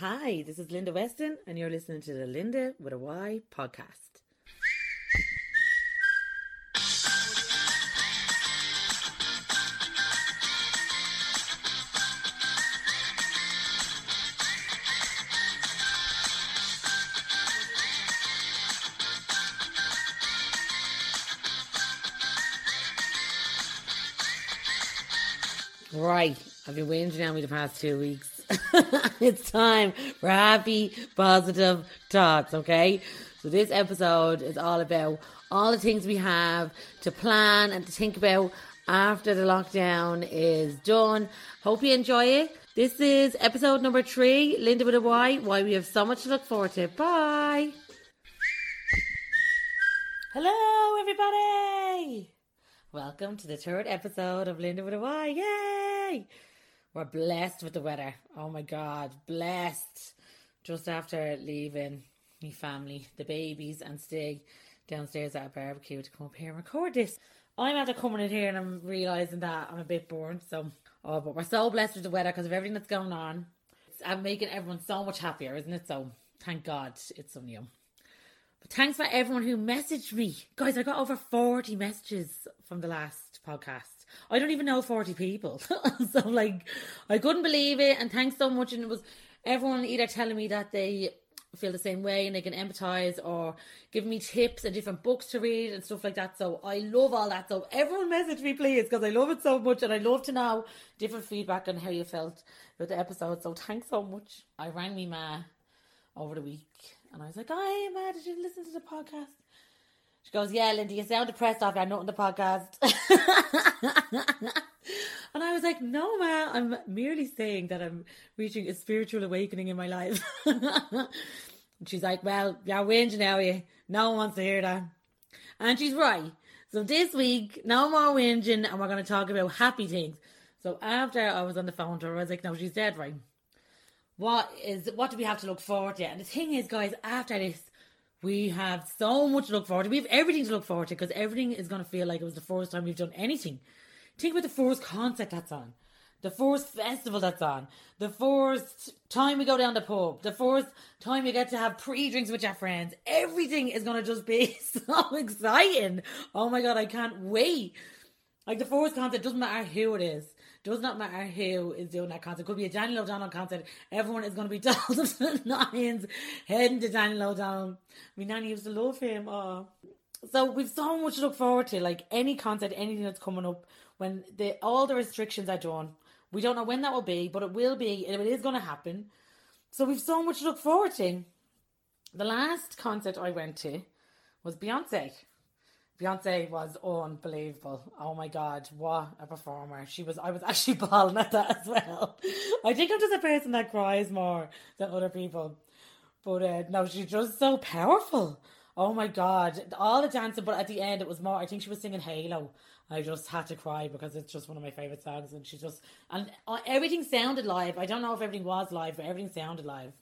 Hi, this is Linda Weston, and you're listening to the Linda with a Y podcast. Right, I've been waiting on me the past two weeks. it's time for happy, positive thoughts, okay? So, this episode is all about all the things we have to plan and to think about after the lockdown is done. Hope you enjoy it. This is episode number three, Linda with a Y, why we have so much to look forward to. Bye. Hello, everybody. Welcome to the third episode of Linda with a Y. Yay! We're blessed with the weather. Oh my god, blessed. Just after leaving my family, the babies, and stay downstairs at a barbecue to come up here and record this. I'm after coming in here and I'm realising that I'm a bit bored. So, oh, but we're so blessed with the weather because of everything that's going on. It's I'm making everyone so much happier, isn't it? So, thank God it's new. But thanks for everyone who messaged me. Guys, I got over 40 messages from the last podcast. I don't even know 40 people. so, like, I couldn't believe it. And thanks so much. And it was everyone either telling me that they feel the same way and they can empathize or give me tips and different books to read and stuff like that. So, I love all that. So, everyone message me, please, because I love it so much. And I love to know different feedback on how you felt with the episode. So, thanks so much. I rang me ma over the week and I was like, "Hi, Ma, did you listen to the podcast?" She goes, "Yeah, Linda, you sound depressed after I not on the podcast." and I was like, "No, Ma, I'm merely saying that I'm reaching a spiritual awakening in my life." and she's like, "Well, you're whinging now, you. No one wants to hear that." And she's right. So this week, no more whinging, and we're going to talk about happy things. So after I was on the phone to her, I was like, "No, she's dead right." what is what do we have to look forward to? And the thing is, guys, after this, we have so much to look forward to. We have everything to look forward to because everything is going to feel like it was the first time we've done anything. Think about the first concert that's on, the first festival that's on, the first time we go down the pub, the first time you get to have pre drinks with your friends. Everything is going to just be so exciting. Oh my god, I can't wait. Like the first concert doesn't matter who it is. Does not matter who is doing that concert. Could be a Daniel O'Donnell concert. Everyone is going to be told of the nines heading to Daniel O'Donnell. Mean, Nanny used to love him. Oh. So we've so much to look forward to. Like any concert, anything that's coming up when the all the restrictions are done. We don't know when that will be, but it will be. It is going to happen. So we've so much to look forward to. The last concert I went to was Beyonce. Beyonce was unbelievable. Oh my god, what a performer. She was I was actually bawling at that as well. I think I'm just a person that cries more than other people. But uh, no, she's just so powerful. Oh my god. All the dancing, but at the end it was more I think she was singing Halo. I just had to cry because it's just one of my favourite songs and she just and uh, everything sounded live. I don't know if everything was live, but everything sounded live.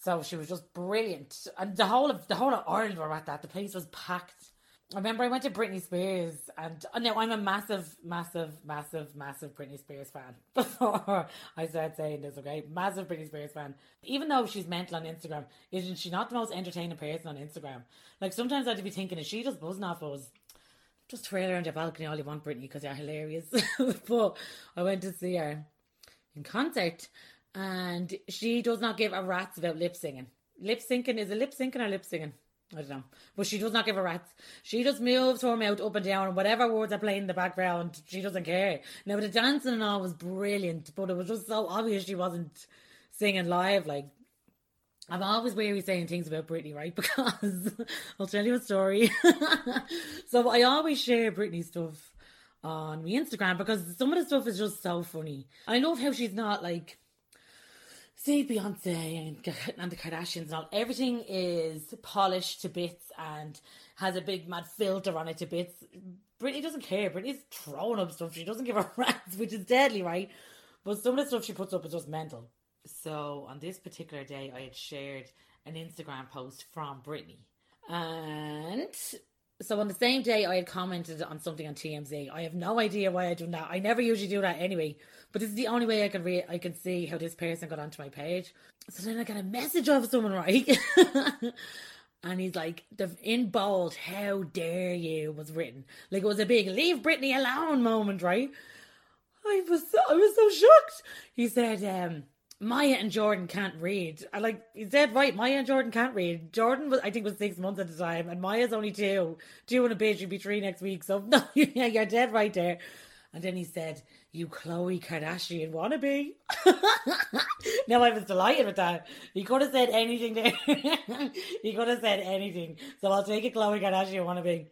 So she was just brilliant. And the whole of the whole of Ireland were at that. The place was packed I remember I went to Britney Spears, and oh, no, I'm a massive, massive, massive, massive Britney Spears fan. Before I started saying this, okay, massive Britney Spears fan. Even though she's mental on Instagram, isn't she not the most entertaining person on Instagram? Like sometimes I'd be thinking, is she just buzzing off us? Just trail around your balcony all you want, Britney, because you're hilarious. but I went to see her in concert, and she does not give a rat's about lip singing. Lip syncing is it lip syncing or lip singing? I don't know. But she does not give a rat's. She just moves her mouth up and down, and whatever words are playing in the background, she doesn't care. Now, the dancing and all was brilliant, but it was just so obvious she wasn't singing live. Like, I'm always weary saying things about Britney, right? Because I'll tell you a story. so I always share Britney stuff on my Instagram because some of the stuff is just so funny. I love how she's not like see Beyonce and, and the Kardashians and all, everything is polished to bits and has a big mad filter on it to bits. Britney doesn't care. Britney's throwing up stuff. She doesn't give a rat's, which is deadly, right? But some of the stuff she puts up is just mental. So on this particular day, I had shared an Instagram post from Britney. And So on the same day, I had commented on something on TMZ. I have no idea why I done that. I never usually do that anyway. But this is the only way I can re- I can see how this person got onto my page. So then I got a message of someone, right? and he's like, in bold, "How dare you?" was written. Like it was a big "Leave Britney alone" moment, right? I was so, I was so shocked. He said, um, Maya and Jordan can't read. I like he said right, Maya and Jordan can't read. Jordan was I think was six months at the time, and Maya's only two. Two and a bit, she'll be three next week. So no, yeah, you're dead right there. And then he said, You Khloe Kardashian wannabe. now I was delighted with that. He could have said anything there. he could have said anything. So I'll take a Khloe Kardashian wannabe.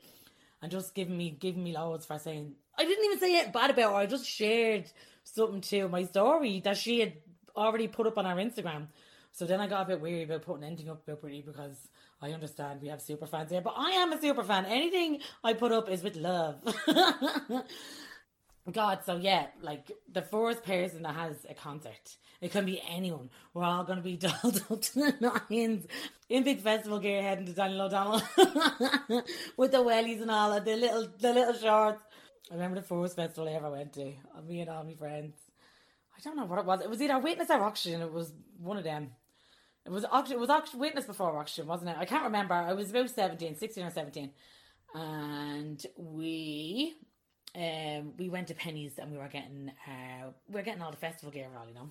And just giving me giving me loads for saying I didn't even say it bad about her. I just shared something to my story that she had already put up on our Instagram. So then I got a bit weary about putting anything up about Britney because I understand we have super fans here, but I am a super fan. Anything I put up is with love. God, so yeah, like the first person that has a concert, it can be anyone. We're all going to be dolled up to the nines in big festival gear heading to Daniel O'Donnell with the wellies and all, and the little the little shorts. I remember the first festival I ever went to. Me and all my friends. I don't know what it was. It was either Witness or Oxygen. It was one of them. It was it was Oxygen, Witness before Oxygen, wasn't it? I can't remember. I was about 17, 16 or 17. And we um, we went to Penneys and we were getting uh, we were getting all the festival gear all, you know.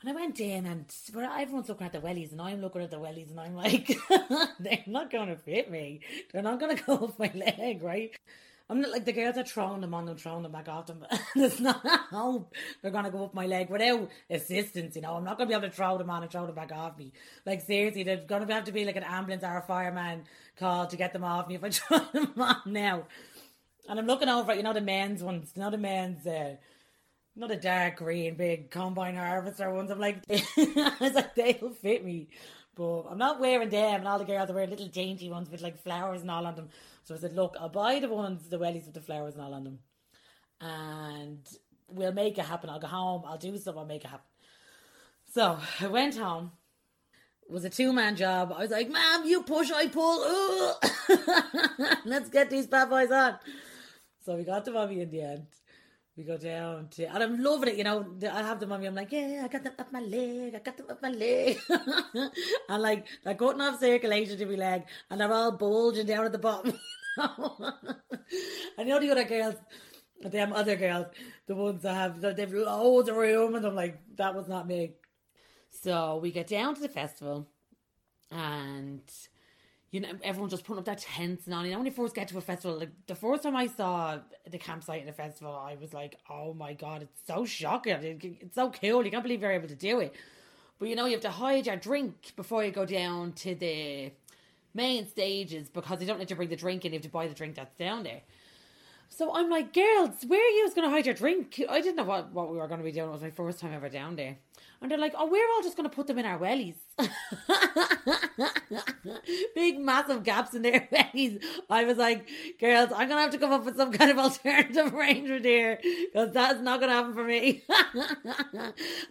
And I went in and everyone's looking at the wellies and I'm looking at the wellies and I'm like, they're not going to fit me. They're not going to go off my leg, right? I'm not like the girls are throwing them on them, throwing them back off them. There's not hope they're gonna go up my leg without assistance. You know, I'm not gonna be able to throw them on and throw them back off me. Like seriously, there's gonna have to be like an ambulance or a fireman call to get them off me if I throw them on now. And I'm looking over, you know, the men's ones, not the men's. Uh, not a dark green, big combine harvester ones. I'm like, I was like, they'll fit me. But I'm not wearing them, and all the girls are wearing little dainty ones with like flowers and all on them. So I said, look, I'll buy the ones, the wellies with the flowers and all on them. And we'll make it happen. I'll go home, I'll do stuff, I'll make it happen. So I went home. It was a two man job. I was like, Mom, you push, I pull. Let's get these bad boys on. So we got the mummy in the end. We go down to, and I'm loving it, you know. I have the mummy, I'm like, yeah, I got them up my leg, I got them up my leg. and like, they're cutting off circulation to my leg, and they're all bulging down at the bottom. and you know the other girls, them other girls, the ones that have, they've loads of room, and I'm like, that was not me. So we get down to the festival, and you know, everyone just putting up their tents and all. You know, when you first get to a festival, like the first time I saw the campsite in a festival, I was like, oh my god, it's so shocking. It's so cool. You can't believe you're able to do it. But you know, you have to hide your drink before you go down to the main stages because they don't let you bring the drink in. You have to buy the drink that's down there. So I'm like, girls, where are you going to hide your drink? I didn't know what, what we were going to be doing. It was my first time ever down there. And they're like, oh, we're all just going to put them in our wellies. Big, massive gaps in their wellies. I was like, girls, I'm going to have to come up with some kind of alternative arrangement here because that's not going to happen for me.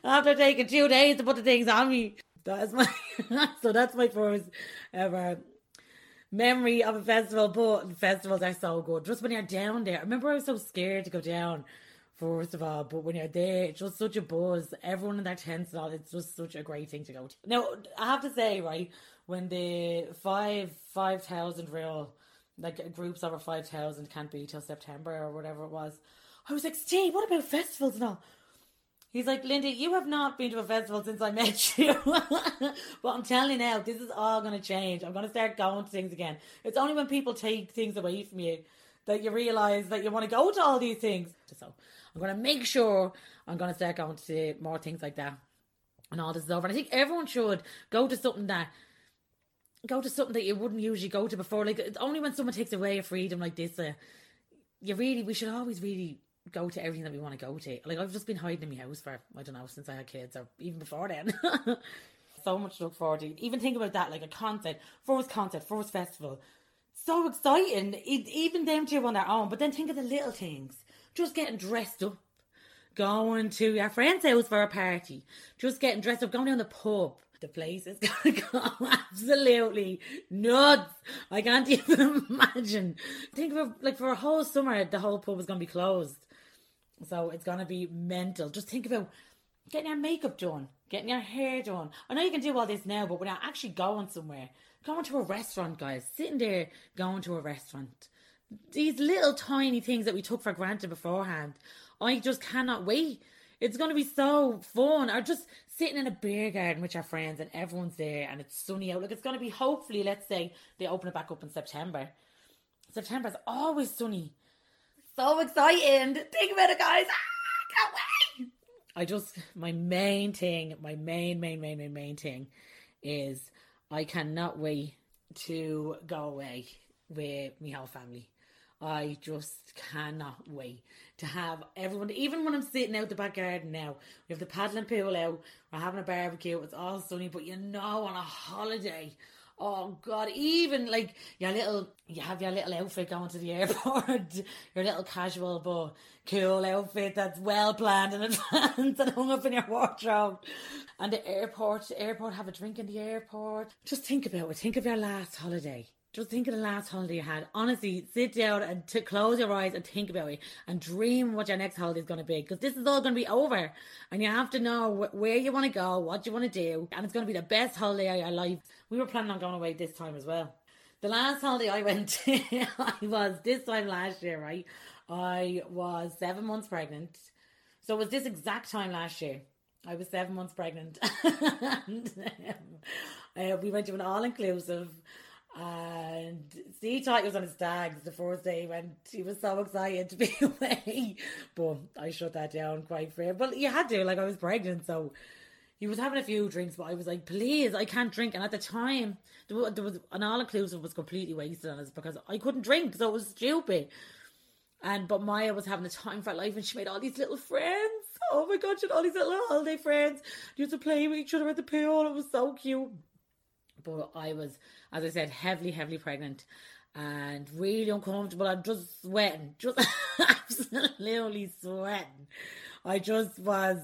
After taking two days to put the things on me. That's my, so that's my first ever memory of a festival. But festivals are so good. Just when you're down there. I remember I was so scared to go down first of all. But when you're there, it's just such a buzz. Everyone in their tents and all, it's just such a great thing to go to. Now, I have to say, right, when the five five thousand real like groups over five thousand can't be till September or whatever it was, I was like, Steve, what about festivals and all? He's like, Lindy, you have not been to a festival since I met you. but I'm telling you now, this is all going to change. I'm going to start going to things again. It's only when people take things away from you that you realise that you want to go to all these things. So I'm going to make sure I'm going to start going to more things like that. And all this is over. And I think everyone should go to something that go to something that you wouldn't usually go to before. Like it's only when someone takes away a freedom like this, uh, you really we should always really go to everything that we want to go to. Like I've just been hiding in my house for I don't know since I had kids or even before then. so much to look forward to. Even think about that, like a concert, first concert, first festival. So exciting, it, even them two on their own. But then think of the little things, just getting dressed up, going to your friend's house for a party, just getting dressed up, going down the pub. The place is to go absolutely nuts. I can't even imagine. Think of it, like for a whole summer, the whole pub is going to be closed. So it's going to be mental. Just think about getting your makeup done, getting your hair done. I know you can do all this now, but you're actually going somewhere, going to a restaurant, guys, sitting there going to a restaurant. These little tiny things that we took for granted beforehand. I just cannot wait. It's going to be so fun. Or just sitting in a beer garden with your friends and everyone's there and it's sunny out. Like it's going to be hopefully, let's say they open it back up in September. September is always sunny. So exciting. Think about it, guys. Ah, can't wait. I just, my main thing, my main, main, main, main, main thing is I cannot wait to go away with my whole family. I just cannot wait to have everyone, even when I'm sitting out the back garden now, we have the paddling pool out, we're having a barbecue, it's all sunny, but you know, on a holiday, oh god, even like your little, you have your little outfit going to the airport, your little casual but cool outfit that's well planned in advance and hung up in your wardrobe. And the airport, the airport, have a drink in the airport. Just think about it, think of your last holiday just think of the last holiday you had. Honestly, sit down and to close your eyes and think about it and dream what your next holiday is going to be because this is all going to be over and you have to know wh- where you want to go, what you want to do, and it's going to be the best holiday of your life. We were planning on going away this time as well. The last holiday I went to, I was this time last year, right? I was seven months pregnant. So it was this exact time last year. I was seven months pregnant. and um, uh, we went to an all inclusive and Steve thought he was on his stags the first day when he was so excited to be away. But I shut that down quite fair. But you had to, like I was pregnant, so he was having a few drinks, but I was like, please, I can't drink. And at the time, there was, there was an all inclusive was completely wasted on us because I couldn't drink, so it was stupid. And but Maya was having a time for her life, and she made all these little friends. Oh my god, she had all these little holiday friends. Used to play with each other at the pool. It was so cute. But I was, as I said, heavily, heavily pregnant and really uncomfortable. I'm just sweating, just absolutely sweating. I just was,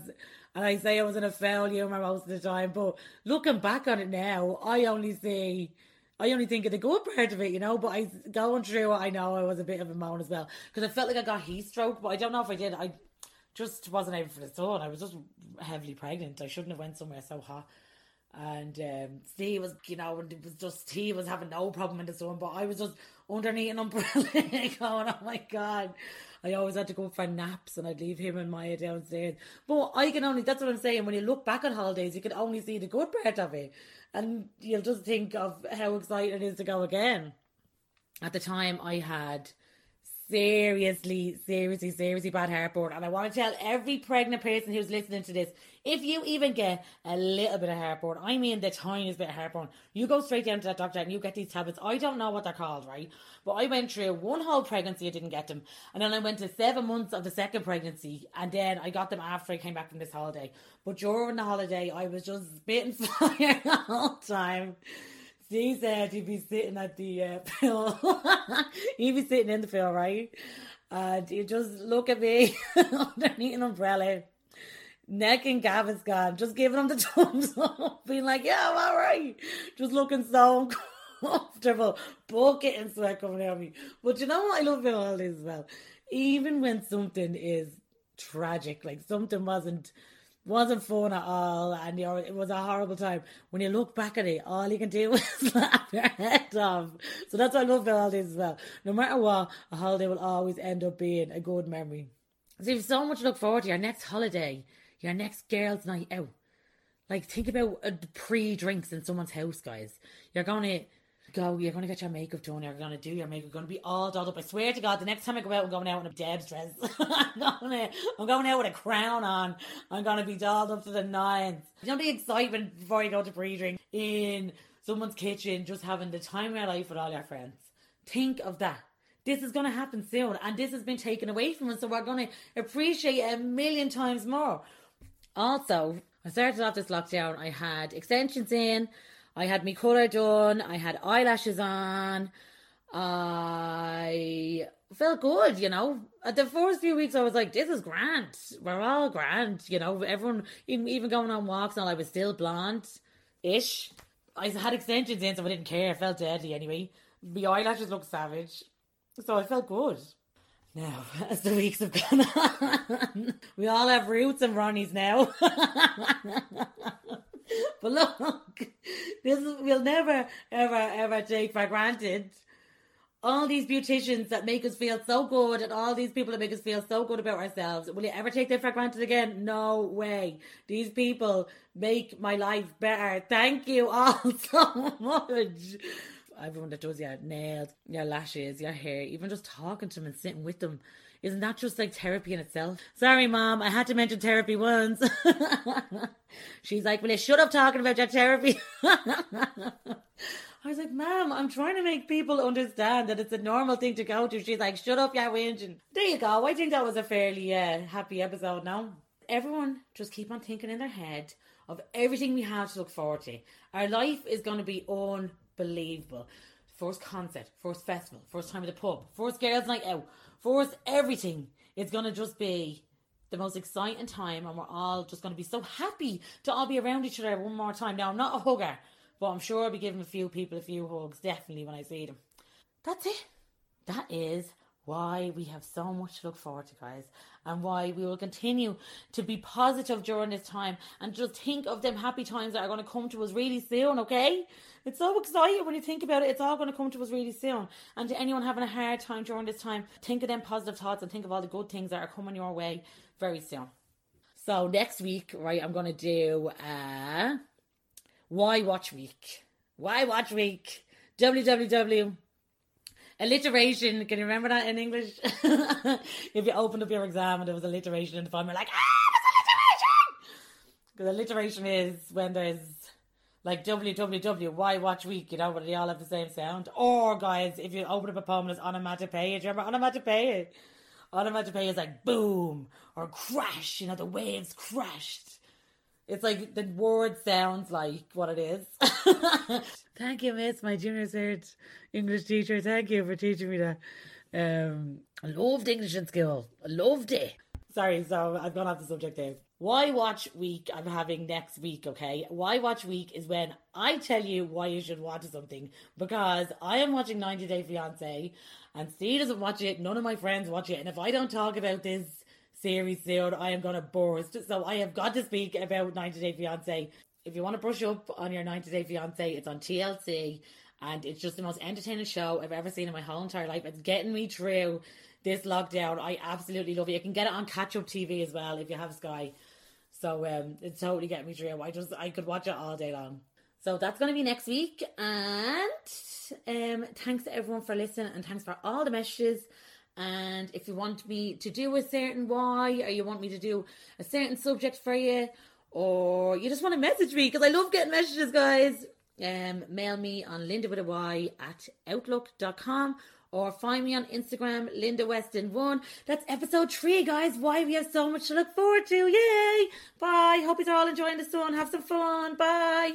and I say I was in a foul humour most of the time, but looking back on it now, I only see. I only think of the good part of it, you know, but I going through it, I know I was a bit of a moan as well because I felt like I got heat stroke, but I don't know if I did. I just wasn't able for the sun. I was just heavily pregnant. I shouldn't have went somewhere so hot and um, was, you know, it was just he was having no problem in the sun, but I was just underneath an umbrella going, "Oh my god!" I always had to go for naps, and I'd leave him and Maya downstairs. But I can only that's what I'm saying. When you look back on holidays, you can only see the good part of it, and you'll just think of how exciting it is to go again. At the time, I had seriously, seriously, seriously bad heartburn. And I want to tell every pregnant person who's listening to this if you even get a little bit of heartburn, I mean the tiniest bit of heartburn, you go straight down to that doctor and you get these tablets. I don't know what they're called, right? But I went through one whole pregnancy, I didn't get them. And then I went to seven months of the second pregnancy. And then I got them after I came back from this holiday. But during the holiday, I was just spitting fire the time. He said he'd be sitting at the uh, pill. he'd be sitting in the pill, right? And he'd just look at me underneath an umbrella, neck and Gaviscon, just giving him the thumbs up, being like, yeah, I'm all right. Just looking so uncomfortable, bucket and sweat coming out of me. But you know what I love about all this as well? Even when something is tragic, like something wasn't wasn't fun at all, and you know, it was a horrible time. When you look back at it, all you can do is laugh your head off. So that's why I love about holidays as well. No matter what, a holiday will always end up being a good memory. So you've so much to look forward to your next holiday, your next girls' night out. Like think about uh, pre-drinks in someone's house, guys. You're gonna go, you're going to get your makeup done, you're going to do your makeup, you're going to be all dolled up. I swear to God, the next time I go out, I'm going out in a Deb's dress. I'm, going to, I'm going out with a crown on. I'm going to be dolled up to the nines. You know the excitement before you go to pre-drink in someone's kitchen, just having the time of your life with all your friends. Think of that. This is going to happen soon, and this has been taken away from us, so we're going to appreciate it a million times more. Also, I started off this lockdown, I had extensions in, I had my colour done, I had eyelashes on, I felt good, you know. At the first few weeks, I was like, "This is grand. We're all grand," you know. Everyone, even going on walks, and I was still blonde, ish. I had extensions in, so I didn't care. I felt deadly anyway. My eyelashes looked savage, so I felt good. Now, as the weeks have gone on, we all have roots and Ronnies now. but look, this is, we'll never, ever, ever take for granted all these beauticians that make us feel so good and all these people that make us feel so good about ourselves. Will you ever take them for granted again? No way. These people make my life better. Thank you all so much. Everyone that does your nails, your lashes, your hair, even just talking to them and sitting with them. Isn't that just like therapy in itself? Sorry, mom, I had to mention therapy once. She's like, Will you shut up talking about your therapy? I was like, Mom, I'm trying to make people understand that it's a normal thing to go to. She's like, Shut up, yeah, whinging. There you go. I think that was a fairly uh, happy episode now. Everyone just keep on thinking in their head of everything we have to look forward to. Our life is going to be unbelievable. First concert, first festival, first time at the pub, first girls' night out, first everything. It's going to just be the most exciting time, and we're all just going to be so happy to all be around each other one more time. Now, I'm not a hugger. But I'm sure I'll be giving a few people a few hugs, definitely, when I see them. That's it. That is why we have so much to look forward to, guys, and why we will continue to be positive during this time and just think of them happy times that are going to come to us really soon, okay? It's so exciting when you think about it. It's all going to come to us really soon. And to anyone having a hard time during this time, think of them positive thoughts and think of all the good things that are coming your way very soon. So next week, right, I'm going to do uh why Watch Week? Why Watch Week? www. Alliteration. Can you remember that in English? if you opened up your exam and there was alliteration in the phone, you're like, ah, there's alliteration! Because alliteration is when there's like www, why watch week, you know, but they all have the same sound. Or, guys, if you open up a poem it's onomatopoeia, do you remember onomatopoeia? Onomatopoeia is like boom or crash, you know, the waves crashed. It's like the word sounds like what it is. Thank you, Miss, my junior cert English teacher. Thank you for teaching me that. Um, I loved English in school. I loved it. Sorry, so I've gone off the subject there. Why Watch Week I'm having next week, okay? Why Watch Week is when I tell you why you should watch something because I am watching 90 Day Fiance and Steve doesn't watch it, none of my friends watch it, and if I don't talk about this series soon. I am going to burst. So I have got to speak about 90 Day Fiance. If you want to brush up on your 90 Day Fiance, it's on TLC and it's just the most entertaining show I've ever seen in my whole entire life. It's getting me through this lockdown. I absolutely love it. You can get it on catch up TV as well if you have Sky. So um, it's totally getting me through. I just I could watch it all day long. So that's going to be next week. And um, thanks to everyone for listening and thanks for all the messages. And if you want me to do a certain why, or you want me to do a certain subject for you, or you just want to message me, because I love getting messages, guys, um, mail me on linda with a y at outlook.com or find me on Instagram, Linda Weston One. That's episode three, guys. Why we have so much to look forward to. Yay! Bye. Hope you're all enjoying the sun. Have some fun. Bye.